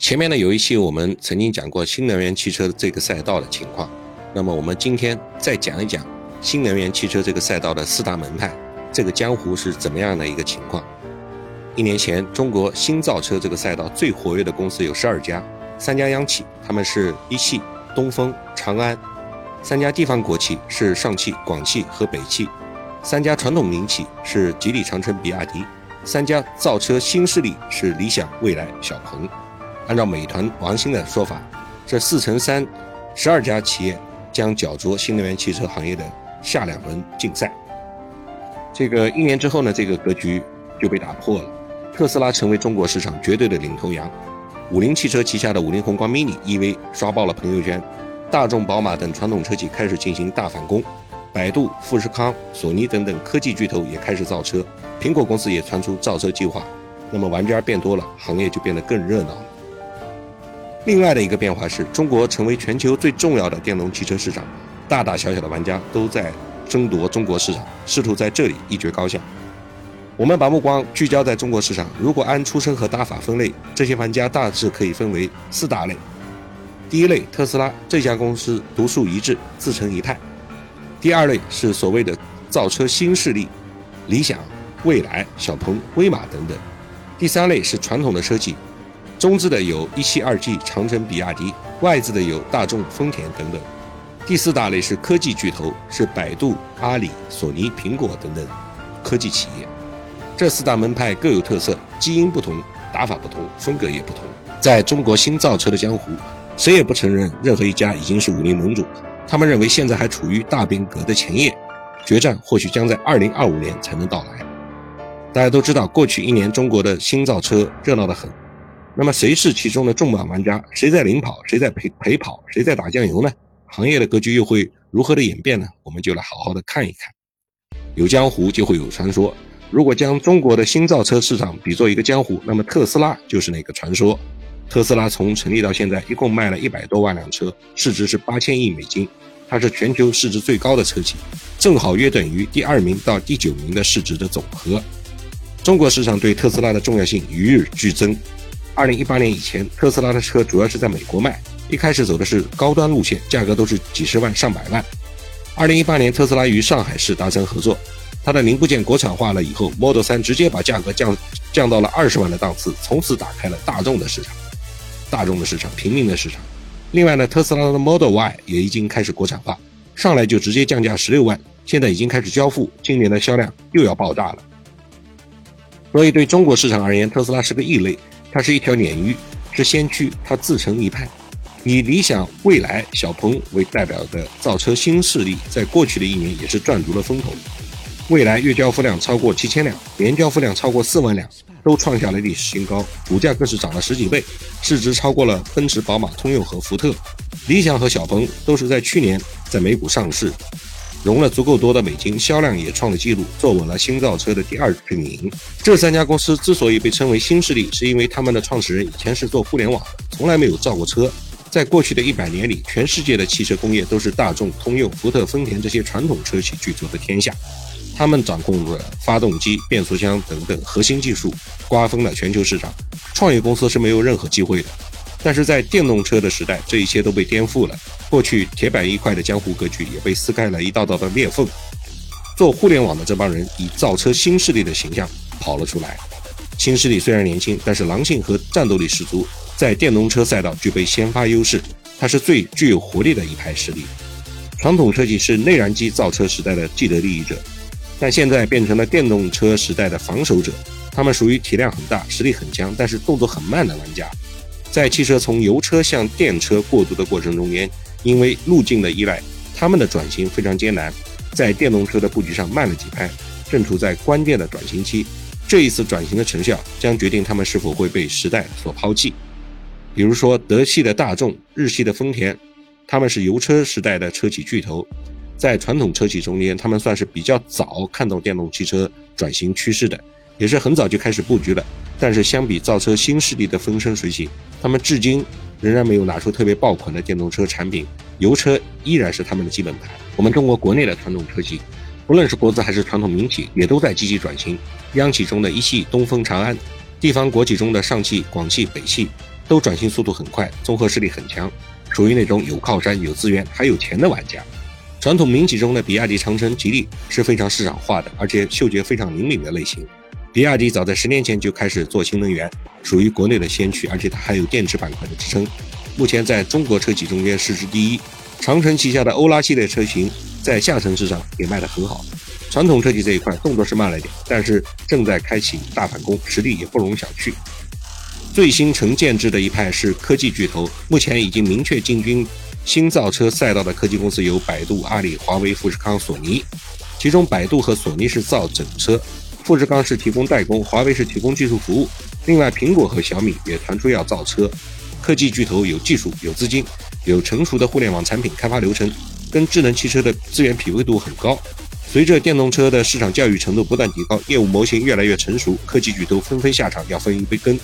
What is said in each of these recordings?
前面呢有一期我们曾经讲过新能源汽车这个赛道的情况，那么我们今天再讲一讲新能源汽车这个赛道的四大门派，这个江湖是怎么样的一个情况？一年前，中国新造车这个赛道最活跃的公司有十二家，三家央企，他们是一汽、东风、长安；三家地方国企是上汽、广汽和北汽；三家传统民企是吉利、长城、比亚迪；三家造车新势力是理想、蔚来、小鹏。按照美团王兴的说法，这四乘三，十二家企业将角逐新能源汽车行业的下两轮竞赛。这个一年之后呢，这个格局就被打破了，特斯拉成为中国市场绝对的领头羊，五菱汽车旗下的五菱宏光 mini EV 刷爆了朋友圈，大众、宝马等传统车企开始进行大反攻，百度、富士康、索尼等等科技巨头也开始造车，苹果公司也传出造车计划，那么玩家变多了，行业就变得更热闹了。另外的一个变化是中国成为全球最重要的电动汽车市场，大大小小的玩家都在争夺中国市场，试图在这里一决高下。我们把目光聚焦在中国市场，如果按出身和打法分类，这些玩家大致可以分为四大类。第一类，特斯拉这家公司独树一帜，自成一派；第二类是所谓的造车新势力，理想、蔚来、小鹏、威马等等；第三类是传统的车企。中资的有一汽、二 G、长城、比亚迪；外资的有大众、丰田等等。第四大类是科技巨头，是百度、阿里、索尼、苹果等等科技企业。这四大门派各有特色，基因不同，打法不同，风格也不同。在中国新造车的江湖，谁也不承认任何一家已经是武林盟主。他们认为现在还处于大变革的前夜，决战或许将在二零二五年才能到来。大家都知道，过去一年中国的新造车热闹得很。那么谁是其中的重磅玩家？谁在领跑？谁在陪陪跑？谁在打酱油呢？行业的格局又会如何的演变呢？我们就来好好的看一看。有江湖就会有传说。如果将中国的新造车市场比作一个江湖，那么特斯拉就是那个传说。特斯拉从成立到现在，一共卖了一百多万辆车，市值是八千亿美金，它是全球市值最高的车企，正好约等于第二名到第九名的市值的总和。中国市场对特斯拉的重要性与日俱增。二零一八年以前，特斯拉的车主要是在美国卖，一开始走的是高端路线，价格都是几十万、上百万。二零一八年，特斯拉与上海市达成合作，它的零部件国产化了以后，Model 3直接把价格降降到了二十万的档次，从此打开了大众的市场，大众的市场，平民的市场。另外呢，特斯拉的 Model Y 也已经开始国产化，上来就直接降价十六万，现在已经开始交付，今年的销量又要爆炸了。所以对中国市场而言，特斯拉是个异类。它是一条鲶鱼，是先驱，它自成一派。以理想、蔚来、小鹏为代表的造车新势力，在过去的一年也是赚足了风头。蔚来月交付量超过七千辆，年交付量超过四万辆，都创下了历史新高，股价更是涨了十几倍，市值超过了奔驰、宝马、通用和福特。理想和小鹏都是在去年在美股上市。融了足够多的美金，销量也创了纪录，坐稳了新造车的第二阵营。这三家公司之所以被称为新势力，是因为他们的创始人以前是做互联网的，从来没有造过车。在过去的一百年里，全世界的汽车工业都是大众、通用、福特、丰田这些传统车企巨头的天下，他们掌控着发动机、变速箱等等核心技术，瓜分了全球市场。创业公司是没有任何机会的。但是在电动车的时代，这一切都被颠覆了。过去铁板一块的江湖格局也被撕开了一道道的裂缝。做互联网的这帮人以造车新势力的形象跑了出来。新势力虽然年轻，但是狼性和战斗力十足，在电动车赛道具备先发优势。它是最具有活力的一派势力。传统车企是内燃机造车时代的既得利益者，但现在变成了电动车时代的防守者。他们属于体量很大、实力很强，但是动作很慢的玩家。在汽车从油车向电车过渡的过程中间，因为路径的依赖，他们的转型非常艰难，在电动车的布局上慢了几拍，正处在关键的转型期。这一次转型的成效将决定他们是否会被时代所抛弃。比如说，德系的大众、日系的丰田，他们是油车时代的车企巨头，在传统车企中间，他们算是比较早看到电动汽车转型趋势的。也是很早就开始布局了，但是相比造车新势力的风生水起，他们至今仍然没有拿出特别爆款的电动车产品，油车依然是他们的基本盘。我们中国国内的传统车企，不论是国资还是传统民企，也都在积极转型。央企中的一汽、东风、长安，地方国企中的上汽、广汽、北汽，都转型速度很快，综合实力很强，属于那种有靠山、有资源还有钱的玩家。传统民企中的比亚迪、长城、吉利是非常市场化的，而且嗅觉非常灵敏的类型。比亚迪早在十年前就开始做新能源，属于国内的先驱，而且它还有电池板块的支撑。目前在中国车企中间市值第一。长城旗下的欧拉系列车型在下沉市场也卖得很好。传统车企这一块动作是慢了点，但是正在开启大反攻，实力也不容小觑。最新成建制的一派是科技巨头，目前已经明确进军新造车赛道的科技公司有百度、阿里、华为、富士康、索尼。其中，百度和索尼是造整车，富士康是提供代工，华为是提供技术服务。另外，苹果和小米也传出要造车。科技巨头有技术、有资金、有成熟的互联网产品开发流程，跟智能汽车的资源匹配度很高。随着电动车的市场教育程度不断提高，业务模型越来越成熟，科技巨头纷纷下场要分一杯羹。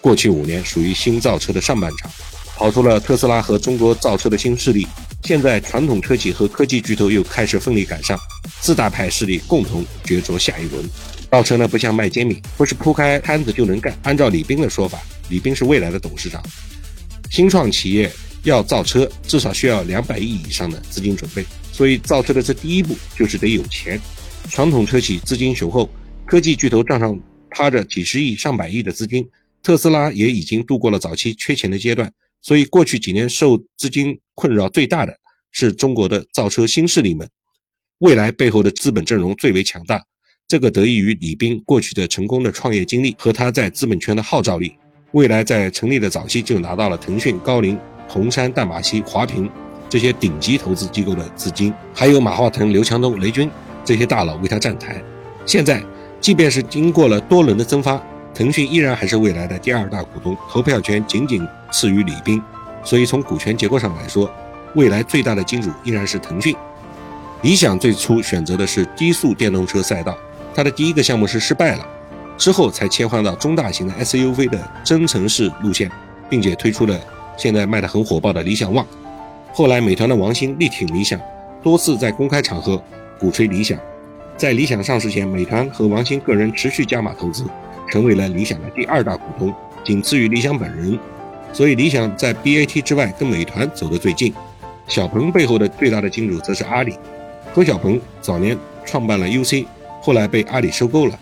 过去五年属于新造车的上半场，跑出了特斯拉和中国造车的新势力。现在传统车企和科技巨头又开始奋力赶上，四大派势力共同角逐下一轮。造车呢不像卖煎饼，不是铺开摊子就能干。按照李斌的说法。李斌是未来的董事长。新创企业要造车，至少需要两百亿以上的资金准备。所以造车的这第一步就是得有钱。传统车企资金雄厚，科技巨头账上趴着几十亿、上百亿的资金。特斯拉也已经度过了早期缺钱的阶段。所以过去几年受资金困扰最大的是中国的造车新势力们。未来背后的资本阵容最为强大，这个得益于李斌过去的成功的创业经历和他在资本圈的号召力。未来在成立的早期就拿到了腾讯、高瓴、红杉、淡马锡、华平这些顶级投资机构的资金，还有马化腾、刘强东、雷军这些大佬为他站台。现在，即便是经过了多轮的增发，腾讯依然还是未来的第二大股东，投票权仅仅次于李斌。所以从股权结构上来说，未来最大的金主依然是腾讯。理想最初选择的是低速电动车赛道，它的第一个项目是失败了。之后才切换到中大型的 SUV 的增程式路线，并且推出了现在卖得很火爆的理想 ONE。后来美团的王兴力挺理想，多次在公开场合鼓吹理想。在理想上市前，美团和王兴个人持续加码投资，成为了理想的第二大股东，仅次于理想本人。所以理想在 BAT 之外跟美团走得最近。小鹏背后的最大的金主则是阿里。何小鹏早年创办了 UC，后来被阿里收购了。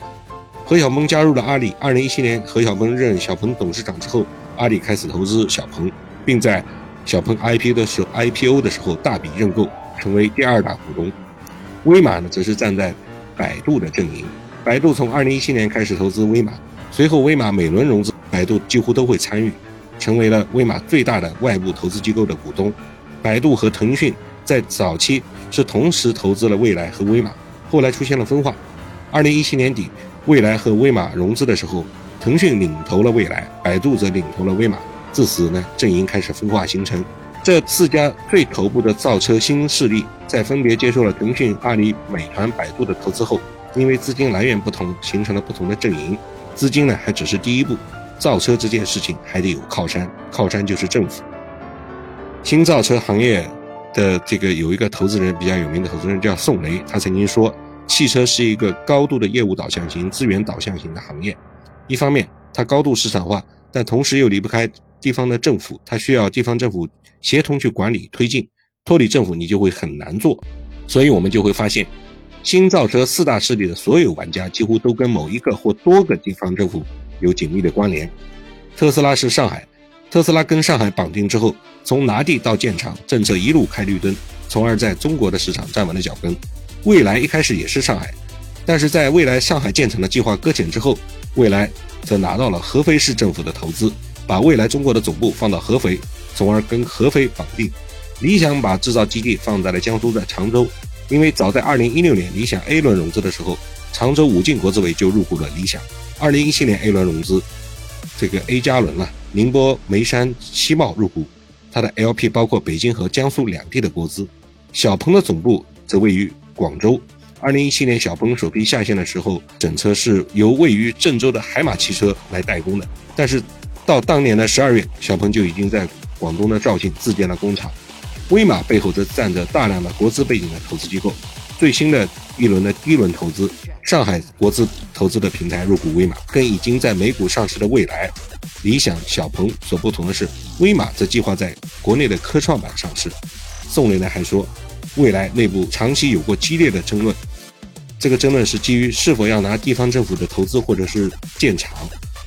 何小鹏加入了阿里。二零一七年，何小鹏任小鹏董事长之后，阿里开始投资小鹏，并在小鹏 I P 的时候 IPO 的时候大笔认购，成为第二大股东。威马呢，则是站在百度的阵营。百度从二零一七年开始投资威马，随后威马每轮融资，百度几乎都会参与，成为了威马最大的外部投资机构的股东。百度和腾讯在早期是同时投资了蔚来和威马，后来出现了分化。二零一七年底。蔚来和威马融资的时候，腾讯领投了蔚来，百度则领投了威马。自此呢，阵营开始分化形成。这四家最头部的造车新势力，在分别接受了腾讯、阿里、美团、百度的投资后，因为资金来源不同，形成了不同的阵营。资金呢，还只是第一步，造车这件事情还得有靠山，靠山就是政府。新造车行业的这个有一个投资人比较有名的投资人叫宋雷，他曾经说。汽车是一个高度的业务导向型、资源导向型的行业。一方面，它高度市场化，但同时又离不开地方的政府，它需要地方政府协同去管理推进。脱离政府，你就会很难做。所以，我们就会发现，新造车四大势力的所有玩家几乎都跟某一个或多个地方政府有紧密的关联。特斯拉是上海，特斯拉跟上海绑定之后，从拿地到建厂，政策一路开绿灯，从而在中国的市场站稳了脚跟。蔚来一开始也是上海，但是在未来上海建厂的计划搁浅之后，蔚来则拿到了合肥市政府的投资，把未来中国的总部放到合肥，从而跟合肥绑定。理想把制造基地放在了江苏的常州，因为早在2016年理想 A 轮融资的时候，常州武进国资委就入股了理想。2017年 A 轮融资，这个 A 加轮了，宁波眉山西茂入股，它的 LP 包括北京和江苏两地的国资。小鹏的总部则位于。广州，二零一七年小鹏首批下线的时候，整车是由位于郑州的海马汽车来代工的。但是到当年的十二月，小鹏就已经在广东的肇庆自建了工厂。威马背后则站着大量的国资背景的投资机构。最新的一轮的第一轮投资，上海国资投资的平台入股威马，跟已经在美股上市的蔚来，理想、小鹏所不同的是，威马则计划在国内的科创板上市。宋雷呢还说，未来内部长期有过激烈的争论，这个争论是基于是否要拿地方政府的投资或者是建厂。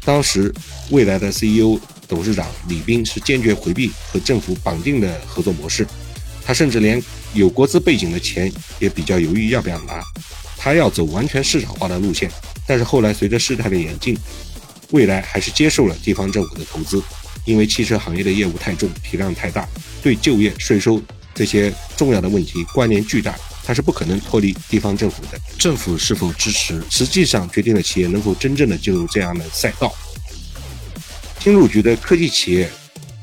当时未来的 CEO、董事长李斌是坚决回避和政府绑定的合作模式，他甚至连有国资背景的钱也比较犹豫要不要拿，他要走完全市场化的路线。但是后来随着事态的演进，未来还是接受了地方政府的投资，因为汽车行业的业务太重，体量太大，对就业、税收这些重要的问题关联巨大，它是不可能脱离地方政府的。政府是否支持，实际上决定了企业能否真正的进入这样的赛道。新入局的科技企业，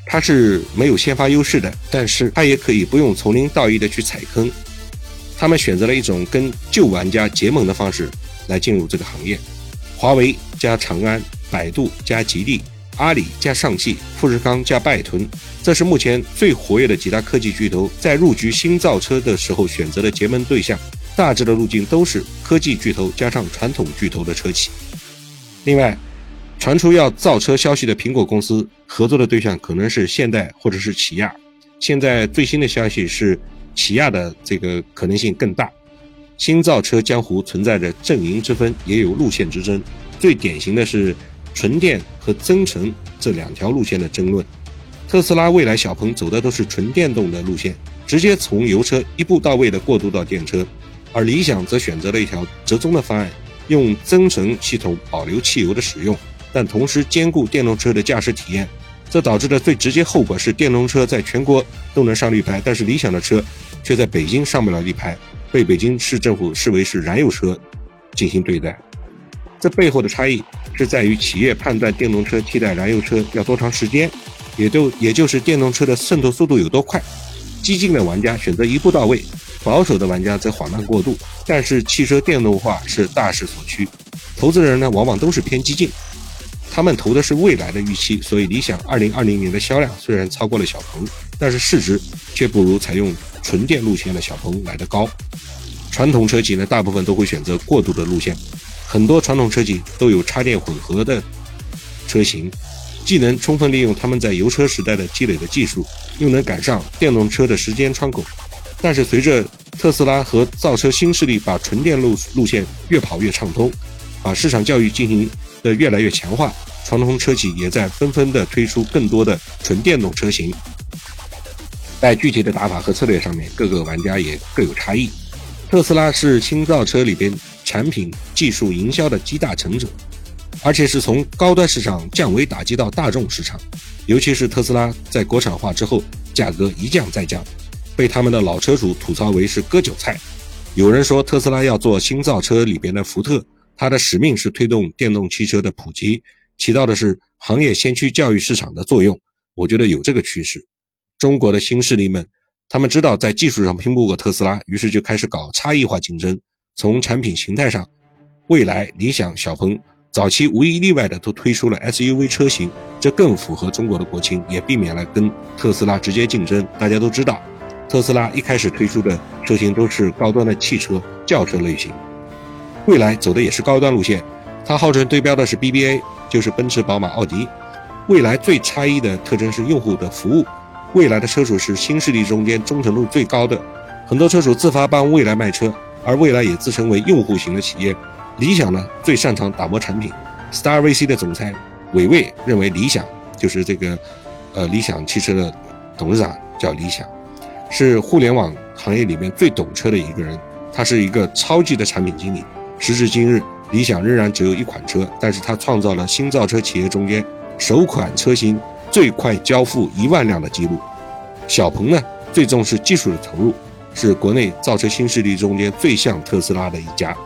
它是没有先发优势的，但是它也可以不用从零到一的去踩坑，他们选择了一种跟旧玩家结盟的方式。来进入这个行业，华为加长安、百度加吉利、阿里加上汽、富士康加拜腾，这是目前最活跃的几大科技巨头在入局新造车的时候选择的结盟对象。大致的路径都是科技巨头加上传统巨头的车企。另外，传出要造车消息的苹果公司合作的对象可能是现代或者是起亚。现在最新的消息是，起亚的这个可能性更大。新造车江湖存在着阵营之分，也有路线之争。最典型的是纯电和增程这两条路线的争论。特斯拉、蔚来、小鹏走的都是纯电动的路线，直接从油车一步到位的过渡到电车；而理想则选择了一条折中的方案，用增程系统保留汽油的使用，但同时兼顾电动车的驾驶体验。这导致的最直接后果是，电动车在全国都能上绿牌，但是理想的车却在北京上不了绿牌。被北京市政府视为是燃油车进行对待，这背后的差异是在于企业判断电动车替代燃油车要多长时间，也就也就是电动车的渗透速度有多快。激进的玩家选择一步到位，保守的玩家则缓慢过渡。但是汽车电动化是大势所趋，投资人呢往往都是偏激进，他们投的是未来的预期。所以理想2020年的销量虽然超过了小鹏，但是市值却不如采用。纯电路线的小鹏来得高，传统车企呢，大部分都会选择过渡的路线，很多传统车企都有插电混合的车型，既能充分利用他们在油车时代的积累的技术，又能赶上电动车的时间窗口。但是随着特斯拉和造车新势力把纯电路路线越跑越畅通，把市场教育进行的越来越强化，传统车企也在纷纷的推出更多的纯电动车型。在具体的打法和策略上面，各个玩家也各有差异。特斯拉是新造车里边产品、技术、营销的集大成者，而且是从高端市场降维打击到大众市场。尤其是特斯拉在国产化之后，价格一降再降，被他们的老车主吐槽为是割韭菜。有人说特斯拉要做新造车里边的福特，它的使命是推动电动汽车的普及，起到的是行业先驱教育市场的作用。我觉得有这个趋势。中国的新势力们，他们知道在技术上拼不过特斯拉，于是就开始搞差异化竞争。从产品形态上，蔚来、理想、小鹏早期无一例外的都推出了 SUV 车型，这更符合中国的国情，也避免了跟特斯拉直接竞争。大家都知道，特斯拉一开始推出的车型都是高端的汽车、轿车类型，蔚来走的也是高端路线，它号称对标的是 BBA，就是奔驰、宝马、奥迪。蔚来最差异的特征是用户的服务。未来的车主是新势力中间忠诚度最高的，很多车主自发帮未来卖车，而未来也自称为用户型的企业。理想呢最擅长打磨产品，Star VC 的总裁韦卫认为理想就是这个，呃，理想汽车的董事长叫理想，是互联网行业里面最懂车的一个人，他是一个超级的产品经理。时至今日，理想仍然只有一款车，但是它创造了新造车企业中间首款车型。最快交付一万辆的记录，小鹏呢最重视技术的投入，是国内造车新势力中间最像特斯拉的一家。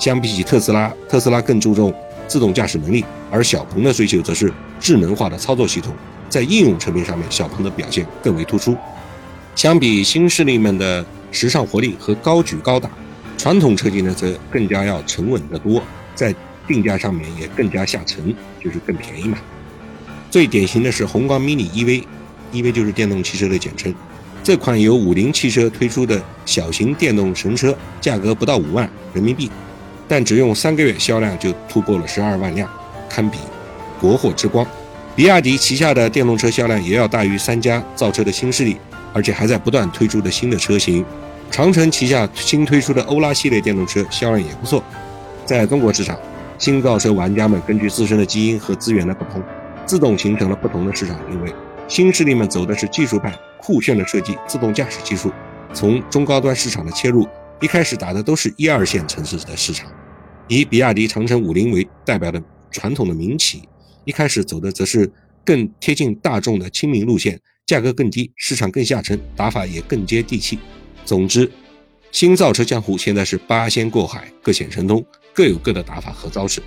相比起特斯拉，特斯拉更注重自动驾驶能力，而小鹏的追求则是智能化的操作系统。在应用层面上面，小鹏的表现更为突出。相比新势力们的时尚活力和高举高打，传统车企呢则更加要沉稳得多，在定价上面也更加下沉，就是更便宜嘛。最典型的是宏光 mini EV，EV 就是电动汽车的简称。这款由五菱汽车推出的小型电动神车，价格不到五万人民币，但只用三个月销量就突破了十二万辆，堪比国货之光。比亚迪旗下的电动车销量也要大于三家造车的新势力，而且还在不断推出的新的车型。长城旗下新推出的欧拉系列电动车销量也不错。在中国市场，新造车玩家们根据自身的基因和资源的不同，自动形成了不同的市场定位。新势力们走的是技术派、酷炫的设计、自动驾驶技术。从中高端市场的切入，一开始打的都是一二线城市的市场。以比亚迪长城五菱为代表的传统的民企。一开始走的则是更贴近大众的亲民路线，价格更低，市场更下沉，打法也更接地气。总之，新造车江湖现在是八仙过海，各显神通，各有各的打法和招式。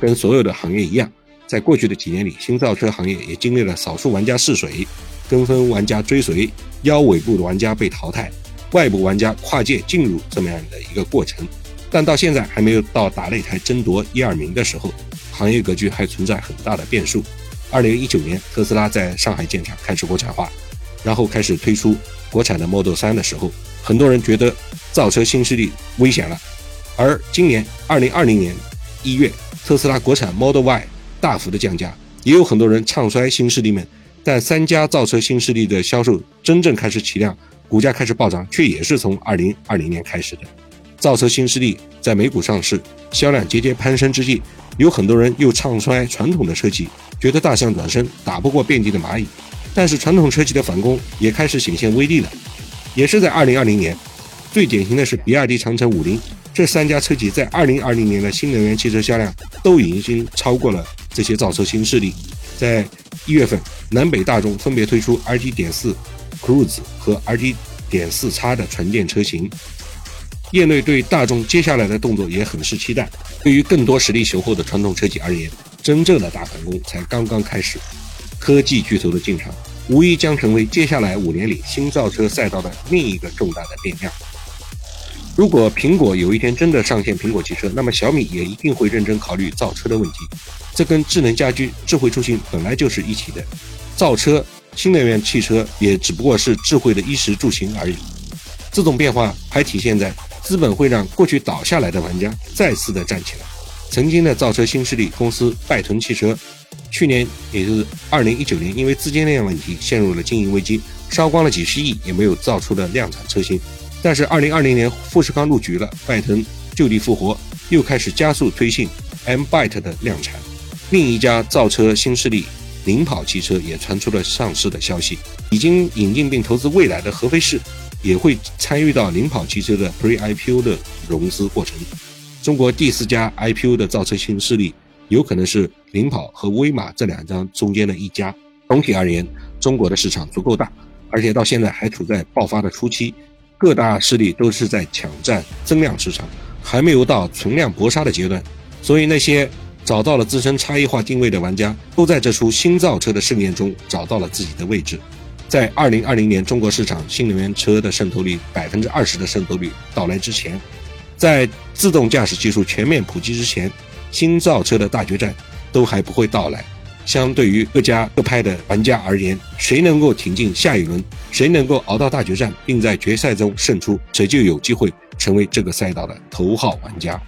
跟所有的行业一样，在过去的几年里，新造车行业也经历了少数玩家试水、跟风玩家追随、腰尾部的玩家被淘汰、外部玩家跨界进入这么样的一个过程。但到现在还没有到打擂台争夺一二名的时候。行业格局还存在很大的变数。二零一九年，特斯拉在上海建厂开始国产化，然后开始推出国产的 Model 3的时候，很多人觉得造车新势力危险了。而今年二零二零年一月，特斯拉国产 Model Y 大幅的降价，也有很多人唱衰新势力们。但三家造车新势力的销售真正开始起量，股价开始暴涨，却也是从二零二零年开始的。造车新势力在美股上市，销量节节攀升之际。有很多人又唱衰传统的车企，觉得大象转身打不过遍地的蚂蚁。但是传统车企的反攻也开始显现威力了。也是在2020年，最典型的是比亚迪、长城、五菱这三家车企在2020年的新能源汽车销量都已经超过了这些造车新势力。在一月份，南北大众分别推出 RT.4 Cruise 和 RT.4 x 的纯电车型。业内对大众接下来的动作也很是期待。对于更多实力雄厚的传统车企而言，真正的大反攻才刚刚开始。科技巨头的进场，无疑将成为接下来五年里新造车赛道的另一个重大的变量。如果苹果有一天真的上线苹果汽车，那么小米也一定会认真考虑造车的问题。这跟智能家居、智慧出行本来就是一起的。造车、新能源汽车也只不过是智慧的衣食住行而已。这种变化还体现在。资本会让过去倒下来的玩家再次的站起来。曾经的造车新势力公司拜腾汽车，去年也就是二零一九年，因为资金链问题陷入了经营危机，烧光了几十亿也没有造出的量产车型。但是二零二零年富士康入局了，拜腾就地复活，又开始加速推进 M Byte 的量产。另一家造车新势力领跑汽车也传出了上市的消息，已经引进并投资未来的合肥市。也会参与到领跑汽车的 Pre-IPO 的融资过程。中国第四家 IPO 的造车新势力，有可能是领跑和威马这两张中间的一家。总体而言，中国的市场足够大，而且到现在还处在爆发的初期，各大势力都是在抢占增量市场，还没有到存量搏杀的阶段。所以，那些找到了自身差异化定位的玩家，都在这出新造车的盛宴中找到了自己的位置。在二零二零年中国市场新能源车的渗透率百分之二十的渗透率到来之前，在自动驾驶技术全面普及之前，新造车的大决战都还不会到来。相对于各家各派的玩家而言，谁能够挺进下一轮，谁能够熬到大决战并在决赛中胜出，谁就有机会成为这个赛道的头号玩家。